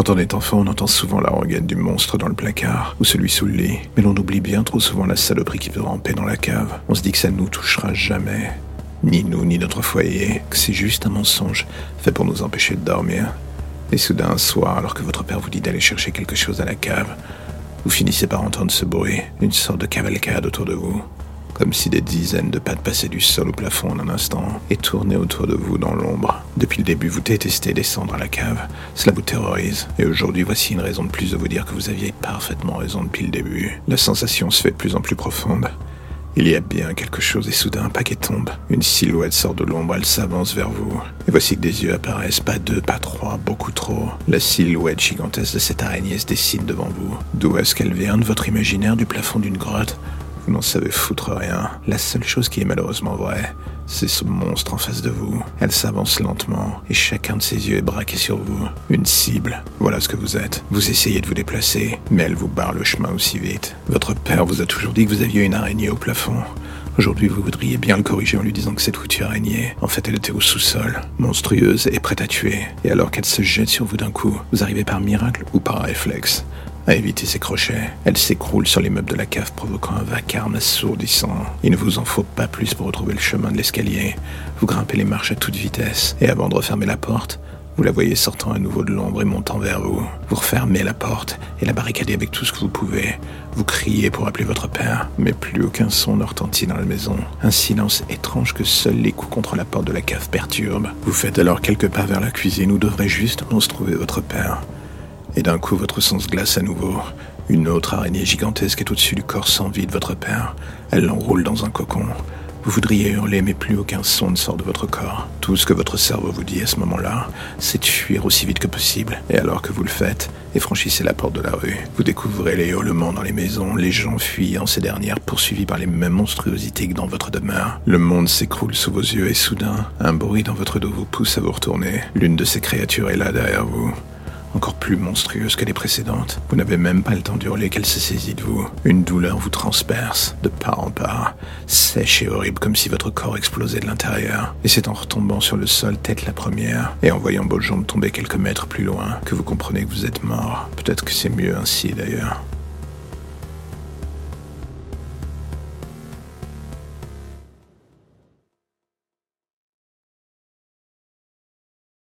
Quand on est enfant, on entend souvent la rengaine du monstre dans le placard ou celui sous le lit, mais l'on oublie bien trop souvent la saloperie qui veut ramper dans la cave. On se dit que ça ne nous touchera jamais. Ni nous, ni notre foyer, que c'est juste un mensonge fait pour nous empêcher de dormir. Et soudain, un soir, alors que votre père vous dit d'aller chercher quelque chose à la cave, vous finissez par entendre ce bruit, une sorte de cavalcade autour de vous comme si des dizaines de pattes passaient du sol au plafond en un instant et tournaient autour de vous dans l'ombre. Depuis le début, vous détestez descendre à la cave. Cela vous terrorise. Et aujourd'hui, voici une raison de plus de vous dire que vous aviez parfaitement raison depuis le début. La sensation se fait de plus en plus profonde. Il y a bien quelque chose et soudain un paquet tombe. Une silhouette sort de l'ombre, elle s'avance vers vous. Et voici que des yeux apparaissent, pas deux, pas trois, beaucoup trop. La silhouette gigantesque de cette araignée se dessine devant vous. D'où est-ce qu'elle vient de votre imaginaire du plafond d'une grotte? Vous n'en savez foutre rien. La seule chose qui est malheureusement vraie, c'est ce monstre en face de vous. Elle s'avance lentement et chacun de ses yeux est braqué sur vous. Une cible. Voilà ce que vous êtes. Vous essayez de vous déplacer, mais elle vous barre le chemin aussi vite. Votre père vous a toujours dit que vous aviez une araignée au plafond. Aujourd'hui, vous voudriez bien le corriger en lui disant que cette foutue araignée, en fait, elle était au sous-sol, monstrueuse et prête à tuer. Et alors qu'elle se jette sur vous d'un coup, vous arrivez par miracle ou par réflexe à éviter ses crochets. Elle s'écroule sur les meubles de la cave, provoquant un vacarme assourdissant. Il ne vous en faut pas plus pour retrouver le chemin de l'escalier. Vous grimpez les marches à toute vitesse, et avant de refermer la porte, vous la voyez sortant à nouveau de l'ombre et montant vers vous. Vous refermez la porte et la barricadez avec tout ce que vous pouvez. Vous criez pour appeler votre père, mais plus aucun son ne retentit dans la maison. Un silence étrange que seuls les coups contre la porte de la cave perturbent. Vous faites alors quelques pas vers la cuisine où devrait justement se trouver votre père. Et d'un coup, votre sang se glace à nouveau. Une autre araignée gigantesque est au-dessus du corps sans vie de votre père. Elle l'enroule dans un cocon. Vous voudriez hurler, mais plus aucun son ne sort de votre corps. Tout ce que votre cerveau vous dit à ce moment-là, c'est de fuir aussi vite que possible. Et alors que vous le faites, et franchissez la porte de la rue, vous découvrez les hurlements dans les maisons, les gens fuyant ces dernières, poursuivis par les mêmes monstruosités que dans votre demeure. Le monde s'écroule sous vos yeux et soudain, un bruit dans votre dos vous pousse à vous retourner. L'une de ces créatures est là derrière vous encore plus monstrueuse que les précédentes. Vous n'avez même pas le temps d'hurler qu'elle se saisit de vous. Une douleur vous transperce, de part en part, sèche et horrible comme si votre corps explosait de l'intérieur. Et c'est en retombant sur le sol tête la première, et en voyant vos jambes tomber quelques mètres plus loin, que vous comprenez que vous êtes mort. Peut-être que c'est mieux ainsi d'ailleurs.